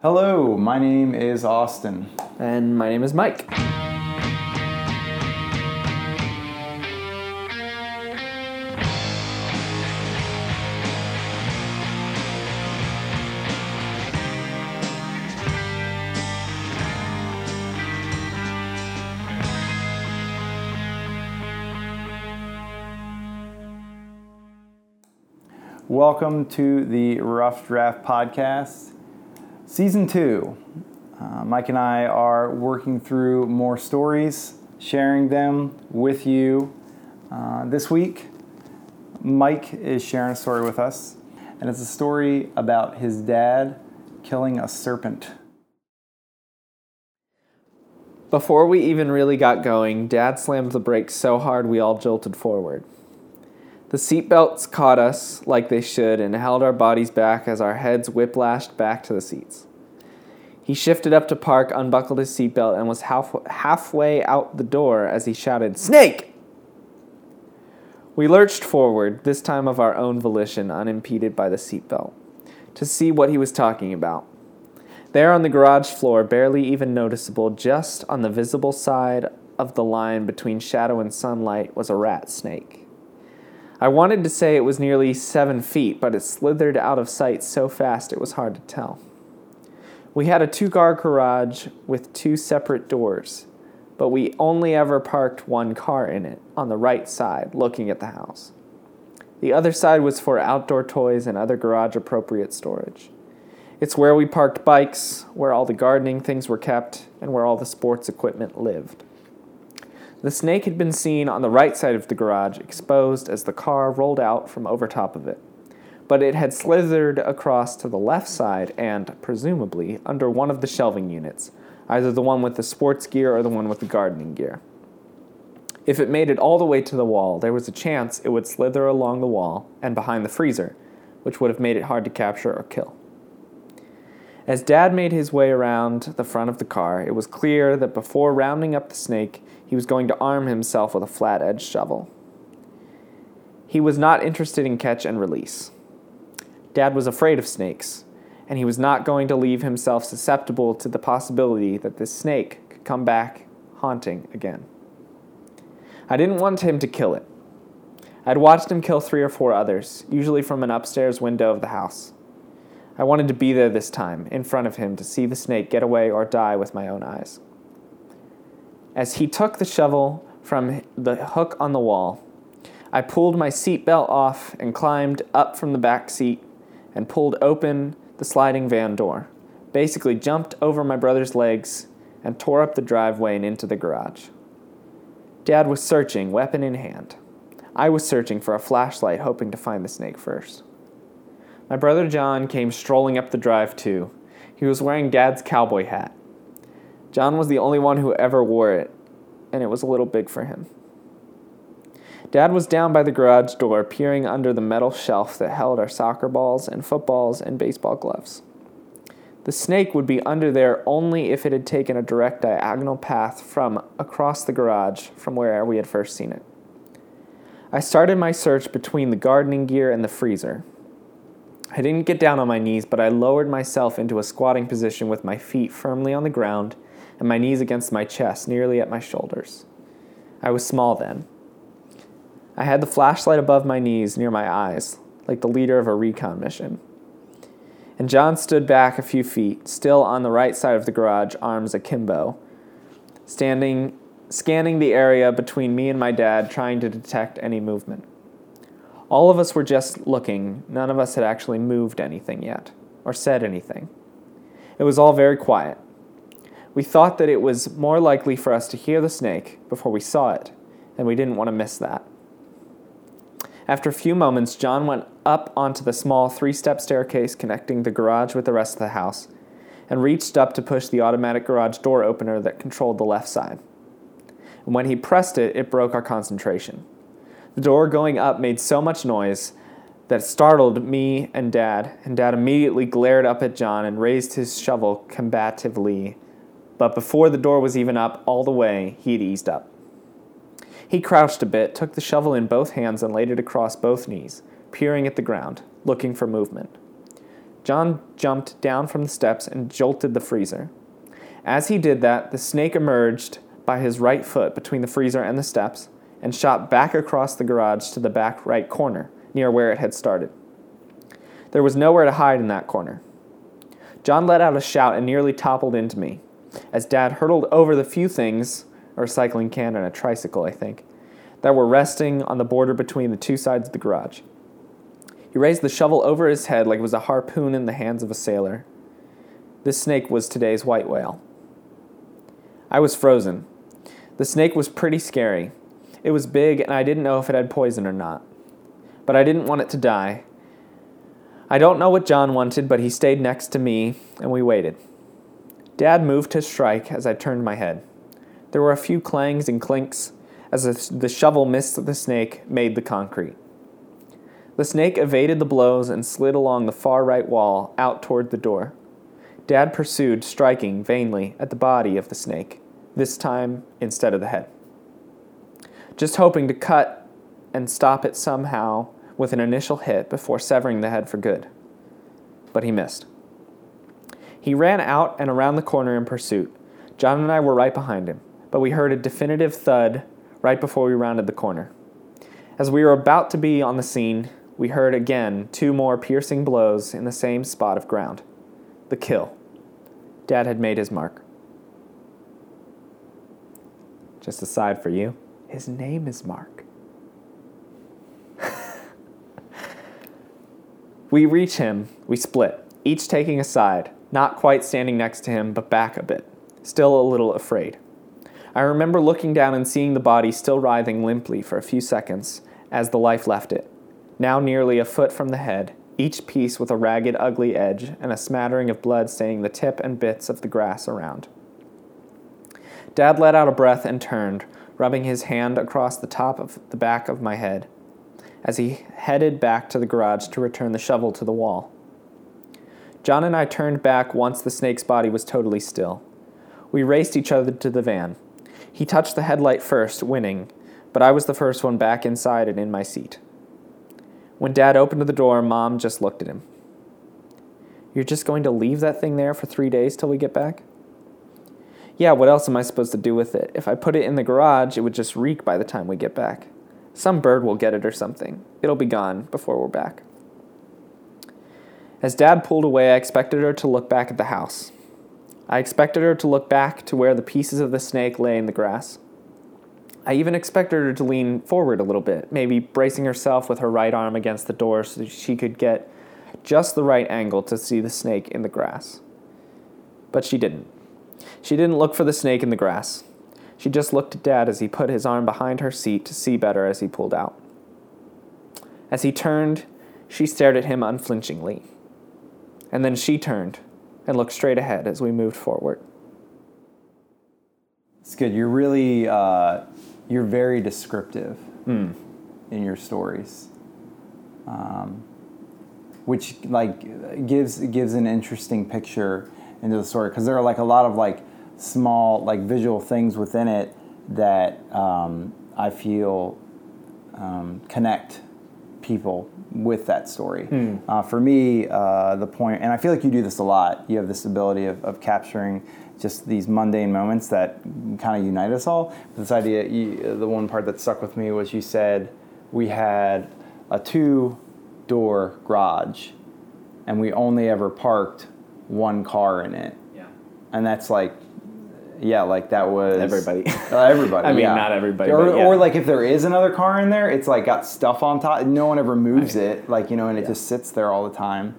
Hello, my name is Austin. And my name is Mike. Welcome to the Rough Draft Podcast, Season 2. Uh, Mike and I are working through more stories, sharing them with you. Uh, this week, Mike is sharing a story with us, and it's a story about his dad killing a serpent. Before we even really got going, Dad slammed the brakes so hard we all jolted forward. The seatbelts caught us like they should and held our bodies back as our heads whiplashed back to the seats. He shifted up to park, unbuckled his seatbelt, and was half, halfway out the door as he shouted, Snake! We lurched forward, this time of our own volition, unimpeded by the seatbelt, to see what he was talking about. There on the garage floor, barely even noticeable, just on the visible side of the line between shadow and sunlight, was a rat snake. I wanted to say it was nearly seven feet, but it slithered out of sight so fast it was hard to tell. We had a two car garage with two separate doors, but we only ever parked one car in it, on the right side, looking at the house. The other side was for outdoor toys and other garage appropriate storage. It's where we parked bikes, where all the gardening things were kept, and where all the sports equipment lived. The snake had been seen on the right side of the garage, exposed as the car rolled out from over top of it. But it had slithered across to the left side and, presumably, under one of the shelving units, either the one with the sports gear or the one with the gardening gear. If it made it all the way to the wall, there was a chance it would slither along the wall and behind the freezer, which would have made it hard to capture or kill. As Dad made his way around the front of the car, it was clear that before rounding up the snake, he was going to arm himself with a flat edged shovel. He was not interested in catch and release. Dad was afraid of snakes, and he was not going to leave himself susceptible to the possibility that this snake could come back haunting again. I didn't want him to kill it. I'd watched him kill three or four others, usually from an upstairs window of the house. I wanted to be there this time, in front of him, to see the snake get away or die with my own eyes. As he took the shovel from the hook on the wall, I pulled my seatbelt off and climbed up from the back seat and pulled open the sliding van door. Basically, jumped over my brother's legs and tore up the driveway and into the garage. Dad was searching, weapon in hand. I was searching for a flashlight, hoping to find the snake first. My brother John came strolling up the drive, too. He was wearing Dad's cowboy hat. John was the only one who ever wore it, and it was a little big for him. Dad was down by the garage door, peering under the metal shelf that held our soccer balls and footballs and baseball gloves. The snake would be under there only if it had taken a direct diagonal path from across the garage from where we had first seen it. I started my search between the gardening gear and the freezer. I didn't get down on my knees, but I lowered myself into a squatting position with my feet firmly on the ground and my knees against my chest, nearly at my shoulders. I was small then. I had the flashlight above my knees near my eyes, like the leader of a recon mission. And John stood back a few feet, still on the right side of the garage, arms akimbo, standing, scanning the area between me and my dad, trying to detect any movement. All of us were just looking. None of us had actually moved anything yet, or said anything. It was all very quiet. We thought that it was more likely for us to hear the snake before we saw it, and we didn't want to miss that. After a few moments, John went up onto the small three step staircase connecting the garage with the rest of the house and reached up to push the automatic garage door opener that controlled the left side. And when he pressed it, it broke our concentration. The door going up made so much noise that startled me and Dad, and Dad immediately glared up at John and raised his shovel combatively but before the door was even up all the way, he had eased up. He crouched a bit, took the shovel in both hands, and laid it across both knees, peering at the ground, looking for movement. John jumped down from the steps and jolted the freezer. As he did that, the snake emerged by his right foot between the freezer and the steps and shot back across the garage to the back right corner, near where it had started. There was nowhere to hide in that corner. John let out a shout and nearly toppled into me as Dad hurtled over the few things, a cycling can and a tricycle, I think, that were resting on the border between the two sides of the garage. He raised the shovel over his head like it was a harpoon in the hands of a sailor. This snake was today's white whale. I was frozen. The snake was pretty scary. It was big, and I didn't know if it had poison or not. But I didn't want it to die. I don't know what John wanted, but he stayed next to me, and we waited. Dad moved to strike as I turned my head. There were a few clangs and clinks as the shovel missed the snake, made the concrete. The snake evaded the blows and slid along the far right wall out toward the door. Dad pursued, striking vainly at the body of the snake, this time instead of the head. Just hoping to cut and stop it somehow with an initial hit before severing the head for good. But he missed. He ran out and around the corner in pursuit. John and I were right behind him, but we heard a definitive thud right before we rounded the corner. As we were about to be on the scene, we heard again two more piercing blows in the same spot of ground. The kill. Dad had made his mark. Just a side for you. His name is Mark. we reach him, we split, each taking a side, not quite standing next to him, but back a bit, still a little afraid. I remember looking down and seeing the body still writhing limply for a few seconds as the life left it, now nearly a foot from the head, each piece with a ragged, ugly edge and a smattering of blood staining the tip and bits of the grass around. Dad let out a breath and turned, rubbing his hand across the top of the back of my head as he headed back to the garage to return the shovel to the wall. John and I turned back once the snake's body was totally still. We raced each other to the van. He touched the headlight first, winning, but I was the first one back inside and in my seat. When Dad opened the door, Mom just looked at him. You're just going to leave that thing there for three days till we get back? Yeah, what else am I supposed to do with it? If I put it in the garage, it would just reek by the time we get back. Some bird will get it or something. It'll be gone before we're back. As Dad pulled away, I expected her to look back at the house. I expected her to look back to where the pieces of the snake lay in the grass. I even expected her to lean forward a little bit, maybe bracing herself with her right arm against the door so she could get just the right angle to see the snake in the grass. But she didn't. She didn't look for the snake in the grass. She just looked at Dad as he put his arm behind her seat to see better as he pulled out. As he turned, she stared at him unflinchingly. And then she turned and looked straight ahead as we moved forward. It's good. You're really uh, you're very descriptive Mm. in your stories, um, which like gives gives an interesting picture into the story because there are like a lot of like small like visual things within it that um, I feel um, connect people with that story. Hmm. Uh, for me, uh, the point, and I feel like you do this a lot. You have this ability of, of capturing just these mundane moments that kind of unite us all. This idea, you, the one part that stuck with me was you said we had a two-door garage, and we only ever parked one car in it, Yeah. and that's like. Yeah, like that was Everybody. Uh, everybody. I mean, yeah. not everybody, Or, yeah. or like if there is another car in there, it's like got stuff on top. No one ever moves it, like you know, and it Yeah. just sits there all the time.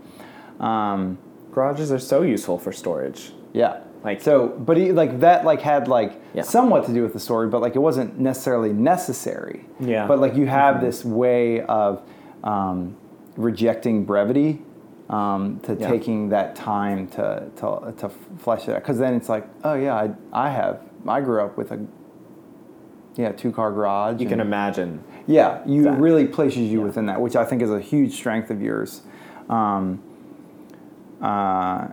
Um, Garages are so useful for storage. yeah. Like- so, but he, like that, like had like somewhat to do with the story, but like it wasn't necessarily necessary. Yeah. But like you have this way of um, rejecting brevity, um, to Yeah. taking that time to to to flesh it out, because then it's like, oh yeah, I I have I grew up with a yeah two car garage. You can imagine. yeah, you that. really places you Yeah. within that, which I think is a huge strength of yours, um, uh,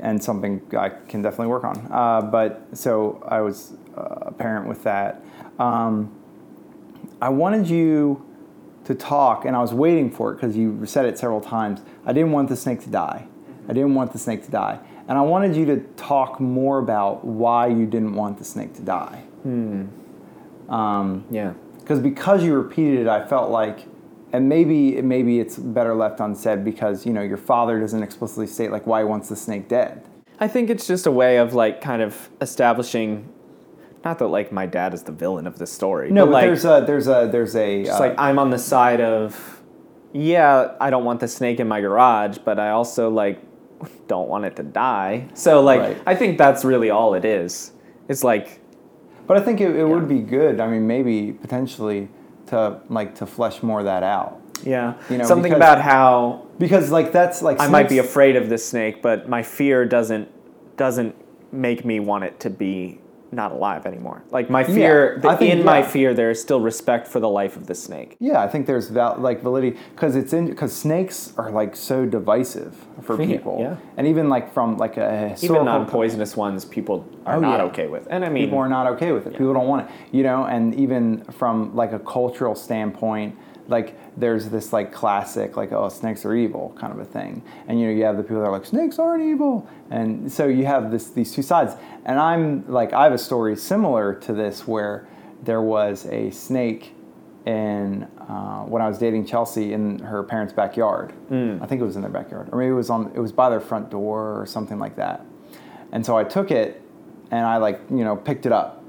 and something I can definitely work on. Uh, but so I was uh, a parent with that. Um, I wanted you to talk, and I was waiting for it because you said it several times. I didn't want the snake to die. I didn't want the snake to die. And I wanted you to talk more about why you didn't want the snake to die. Um, Yeah. because because you repeated it, I felt like, and maybe maybe it's better left unsaid because you know your father doesn't explicitly state like why he wants the snake dead. I think it's just a way of like kind of establishing, not that like my dad is the villain of this story. No, but like, there's a there's a there's a It's uh, like I'm on the side of, yeah, I don't want the snake in my garage, but I also like don't want it to die. So like Right. I think that's really all it is. It's like But I think it, it Yeah. would be good. I mean, maybe potentially to like to flesh more of that out yeah, You know, something because- about how because like that's like I might be afraid of this snake, but my fear doesn't doesn't make me want it to be not alive anymore. Like my fear, think- in my fear, there is still respect for the life of the snake. Yeah, I think there's val- like validity because it's in because snakes are like so divisive for Yeah, people, yeah. and even like from like a Even non-poisonous ones, people are Oh, not yeah. okay with. And I mean, people are not okay with it. People don't want it, you know. And even from like a cultural standpoint, like there's this like classic like oh snakes are evil kind of a thing, and you know you have the people that are like snakes aren't evil, and so you have this these two sides. And I'm like I have a story similar to this where there was a snake in uh, when I was dating Chelsea in her parents' backyard. I think it was in their backyard, or maybe it was on it was by their front door or something like that. And so I took it and I like you know picked it up,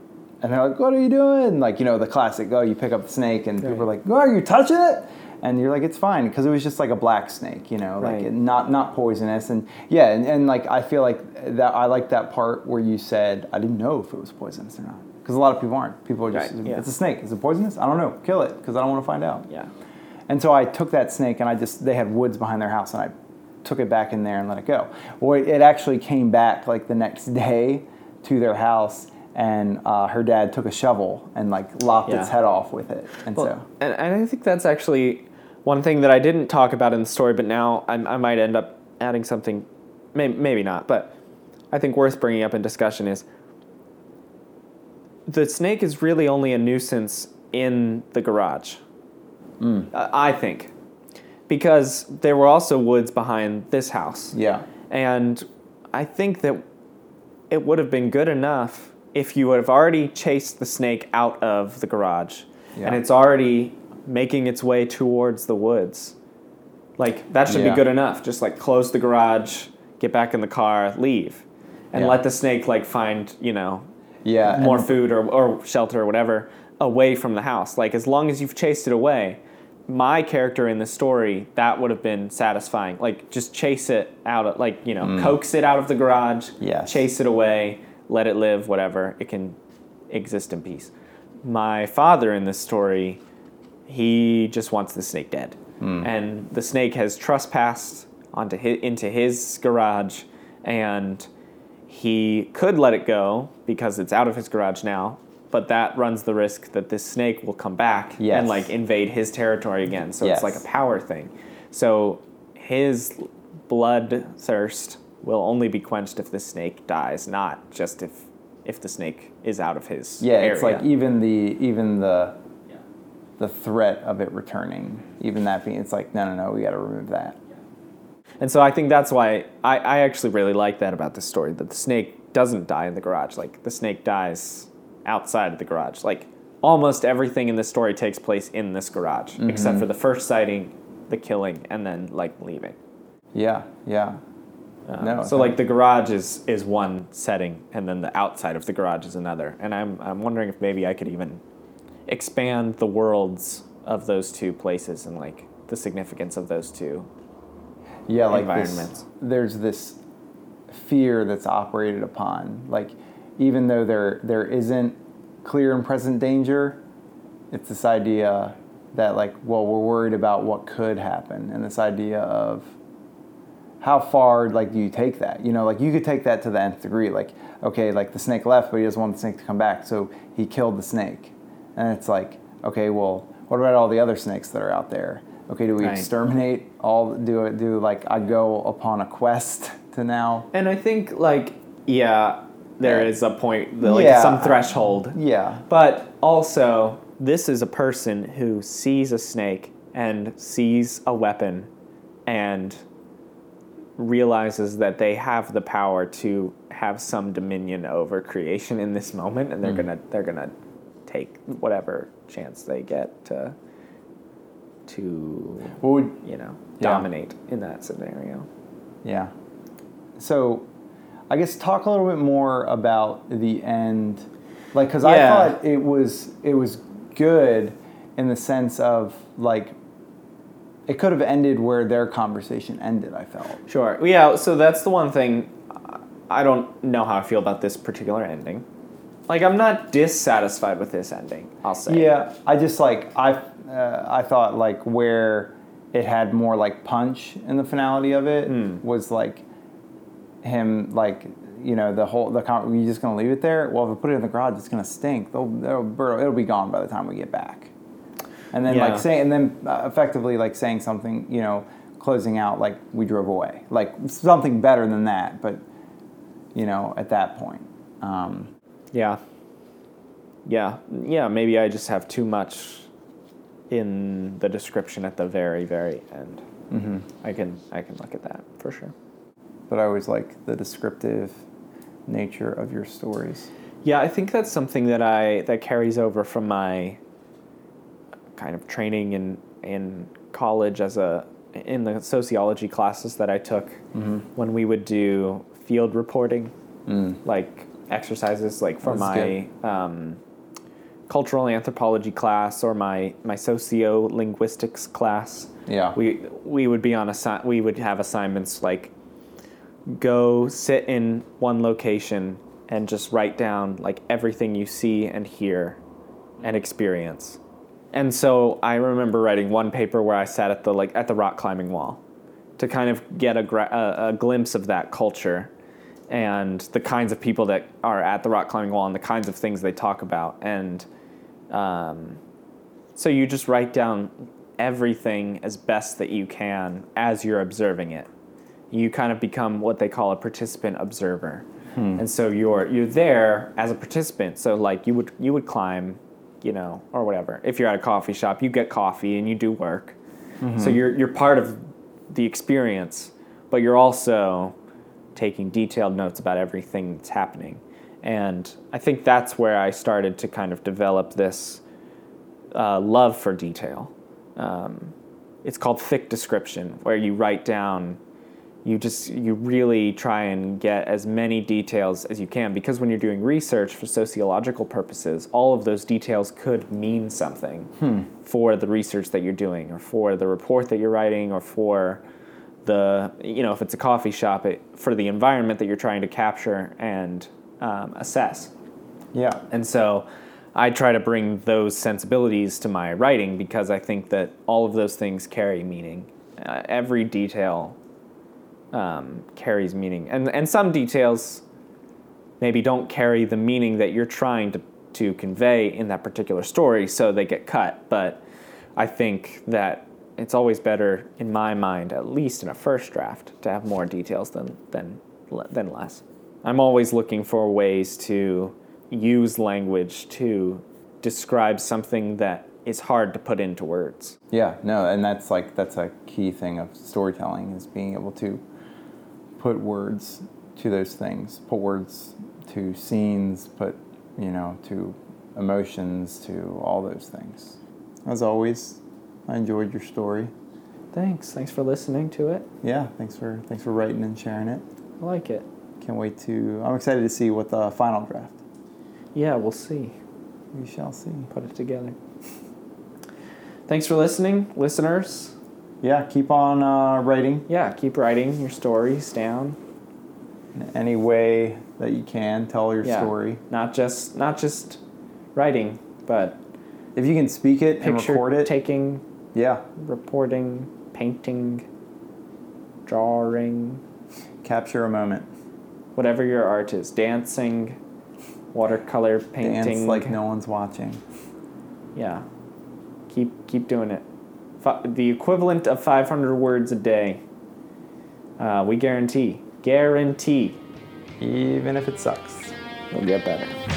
and they're like, "What are you doing?" Like you know the classic, "Oh, you pick up the snake," and people are like, "Oh, are you touching it?" And you're like, "It's fine," because it was just like a black snake, you know, like Right. it, not not poisonous. And yeah, and, and like I feel like that I like that part where you said I didn't know if it was poisonous or not, because a lot of people aren't. People are just, Right, yeah. "It's a snake. Is it poisonous? I don't know. Kill it, because I don't want to find out." yeah. And so I took that snake and I just, they had woods behind their house and I took it back in there and let it go. Well, it actually came back like the next day to their house and uh, her dad took a shovel and like lopped its head off with it. And so, and, and I think that's actually one thing that I didn't talk about in the story, but now I, I might end up adding something, maybe, maybe not, but I think worth bringing up in discussion is the snake is really only a nuisance in the garage. Uh, I think. Because there were also woods behind this house. yeah. And I think that it would have been good enough if you would have already chased the snake out of the garage and it's already making its way towards the woods. Like, that should Yeah. be good enough. Just like close the garage, get back in the car, leave. And Yeah. let the snake like find, you know, Yeah. more food or, or shelter or whatever away from the house. Like as long as you've chased it away, my character in the story that would have been satisfying. Like just chase it out of like you know mm. coax it out of the garage, Yes. chase it away, let it live, whatever. It can exist in peace. My father in this story, he just wants the snake dead, hmm. and the snake has trespassed onto his, into his garage, and he could let it go because it's out of his garage now, but that runs the risk that this snake will come back Yes. and like invade his territory again. So Yes. it's like a power thing. So his blood thirst will only be quenched if the snake dies, not just if if the snake is out of his Yeah, area. it's like even the even the the threat of it returning, even that being, it's like no, no, no, we got to remove that. And so I think that's why I, I actually really like that about this story that the snake doesn't die in the garage. Like the snake dies outside of the garage. Like almost everything in this story takes place in this garage, except mm-hmm. for the first sighting, the killing, and then like leaving. Yeah, yeah. Um, No, so no. like the garage is is one setting, and then the outside of the garage is another. And I'm I'm wondering if maybe I could even expand the worlds of those two places and like the significance of those two. yeah like this, there's this fear that's operated upon like even though there there isn't clear and present danger it's this idea that like well we're worried about what could happen and this idea of how far like do you take that you know like you could take that to the nth degree like okay like the snake left but he doesn't want the snake to come back so he killed the snake and it's like okay well what about all the other snakes that are out there okay do we Right. exterminate all do it do like i go upon a quest to now And I think like yeah, there Yeah. is a point like Yeah. some threshold. yeah But also, this is a person who sees a snake and sees a weapon and realizes that they have the power to have some dominion over creation in this moment, and they're hmm. gonna they're gonna take whatever chance they get to to would you know Yeah. dominate in that scenario. Yeah. So, I guess talk a little bit more about the end, like because I thought it was it was good in the sense of like it could have ended where their conversation ended. I felt. Sure. Yeah. So that's the one thing. I don't know how I feel about this particular ending. Like I'm not dissatisfied with this ending. I'll say. Yeah, I just like I uh, I thought like where it had more like punch in the finality of it was like him like you know the whole the con- you just gonna leave it there? Well, if we put it in the garage, it's gonna stink. They'll, they'll burrow, it'll be gone by the time we get back. And then Yeah. like saying and then uh, effectively like saying something you know closing out like we drove away like something better than that, but you know at that point. Um, Yeah. Yeah. Yeah. Maybe I just have too much in the description at the very, very end. Mm-hmm. I can I can look at that for sure. but I always like the descriptive nature of your stories. Yeah, I think that's something that I that carries over from my kind of training in in college as a in the sociology classes that I took when we would do field reporting, like exercises, like for That's my um, cultural anthropology class or my my sociolinguistics class. Yeah. we we would be on assi- we would have assignments like go sit in one location and just write down like everything you see and hear and experience. And so I remember writing one paper where I sat at the like at the rock climbing wall to kind of get a, a, a glimpse of that culture and the kinds of people that are at the rock climbing wall and the kinds of things they talk about and um, so you just write down everything as best that you can as you're observing it. You kind of become what they call a participant observer. And so you're you're there as a participant. So like you would you would climb, you know, or whatever. If you're at a coffee shop, you get coffee and you do work. So you're you're part of the experience, but you're also taking detailed notes about everything that's happening. And I think that's where I started to kind of develop this uh, love for detail. Um, it's called thick description, where you write down, you just you really try and get as many details as you can because when you're doing research for sociological purposes, all of those details could mean something for the research that you're doing, or for the report that you're writing, or for the you know if it's a coffee shop, it, for the environment that you're trying to capture and um, assess. Yeah. And so I try to bring those sensibilities to my writing because I think that all of those things carry meaning. Uh, every detail um, carries meaning. And, and some details maybe don't carry the meaning that you're trying to, to convey in that particular story, so they get cut. But I think that it's always better, in my mind, at least in a first draft, to have more details than, than, than less. I'm always looking for ways to use language to describe something that is hard to put into words. Yeah, no, and that's like that's a key thing of storytelling is being able to put words to those things, put words to scenes, put you know to emotions, to all those things. As always, I enjoyed your story. Thanks. Thanks for listening to it. Yeah, thanks for thanks for writing and sharing it. I like it. Can't wait to. I'm excited to see what the final draft. Yeah, we'll see. We shall see. Put it together. Thanks for listening, listeners. Yeah, keep on uh, writing Yeah, keep writing your stories down. in any way that you can. Tell your Yeah. story. Not just not just writing, but If you can speak it and record it, taking, yeah, reporting, painting, drawing, capture a moment. whatever your art is, dancing, watercolor painting. Dance like no one's watching. Yeah. Keep keep doing it. Fi- the equivalent of 500 words a day. Uh, we guarantee. Guarantee. Even if it sucks. It'll get better.